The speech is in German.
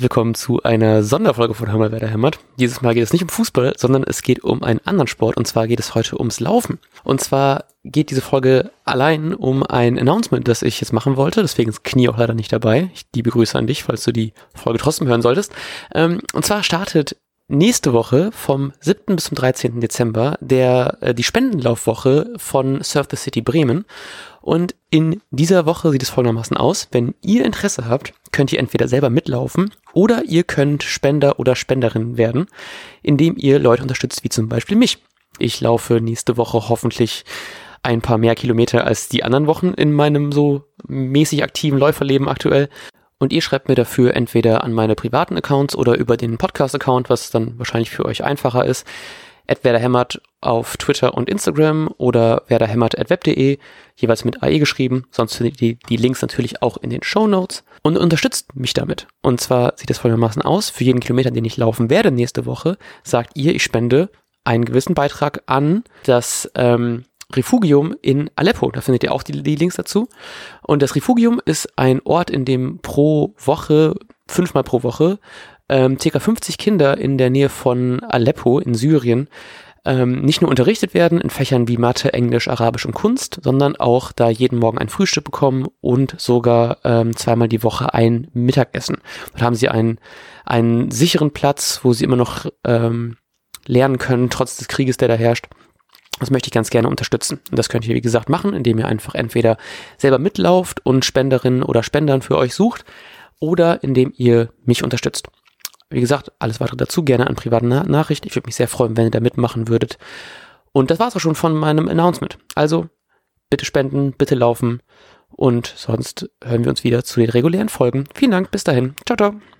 herzlich willkommen zu einer Sonderfolge von Hör wer da hämmert. Dieses Mal geht es nicht um Fußball, sondern es geht um einen anderen Sport und zwar geht es heute ums Laufen. Und zwar geht diese Folge allein um ein Announcement, das ich jetzt machen wollte, deswegen ist Knie auch leider nicht dabei. Ich die begrüße an dich, falls du die Folge trotzdem hören solltest. Ähm, und zwar startet nächste Woche vom 7. bis zum 13. Dezember der äh, die Spendenlaufwoche von Surf the City Bremen und in dieser Woche sieht es folgendermaßen aus. Wenn ihr Interesse habt, könnt ihr entweder selber mitlaufen oder ihr könnt Spender oder Spenderin werden, indem ihr Leute unterstützt, wie zum Beispiel mich. Ich laufe nächste Woche hoffentlich ein paar mehr Kilometer als die anderen Wochen in meinem so mäßig aktiven Läuferleben aktuell. Und ihr schreibt mir dafür entweder an meine privaten Accounts oder über den Podcast-Account, was dann wahrscheinlich für euch einfacher ist werderhämmert auf Twitter und Instagram oder werderhämmert.web.de, jeweils mit AE geschrieben. Sonst findet ihr die Links natürlich auch in den Show Notes und unterstützt mich damit. Und zwar sieht es folgendermaßen aus. Für jeden Kilometer, den ich laufen werde nächste Woche, sagt ihr, ich spende einen gewissen Beitrag an das ähm, Refugium in Aleppo. Da findet ihr auch die, die Links dazu. Und das Refugium ist ein Ort, in dem pro Woche, fünfmal pro Woche, ähm, ca. 50 Kinder in der Nähe von Aleppo in Syrien ähm, nicht nur unterrichtet werden in Fächern wie Mathe, Englisch, Arabisch und Kunst, sondern auch da jeden Morgen ein Frühstück bekommen und sogar ähm, zweimal die Woche ein Mittagessen. Dort haben sie einen, einen sicheren Platz, wo sie immer noch ähm, lernen können, trotz des Krieges, der da herrscht. Das möchte ich ganz gerne unterstützen. Und das könnt ihr, wie gesagt, machen, indem ihr einfach entweder selber mitlauft und Spenderinnen oder Spendern für euch sucht oder indem ihr mich unterstützt. Wie gesagt, alles weitere dazu gerne an privaten Na Nachrichten. Ich würde mich sehr freuen, wenn ihr da mitmachen würdet. Und das war's auch schon von meinem Announcement. Also, bitte spenden, bitte laufen. Und sonst hören wir uns wieder zu den regulären Folgen. Vielen Dank, bis dahin. Ciao, ciao.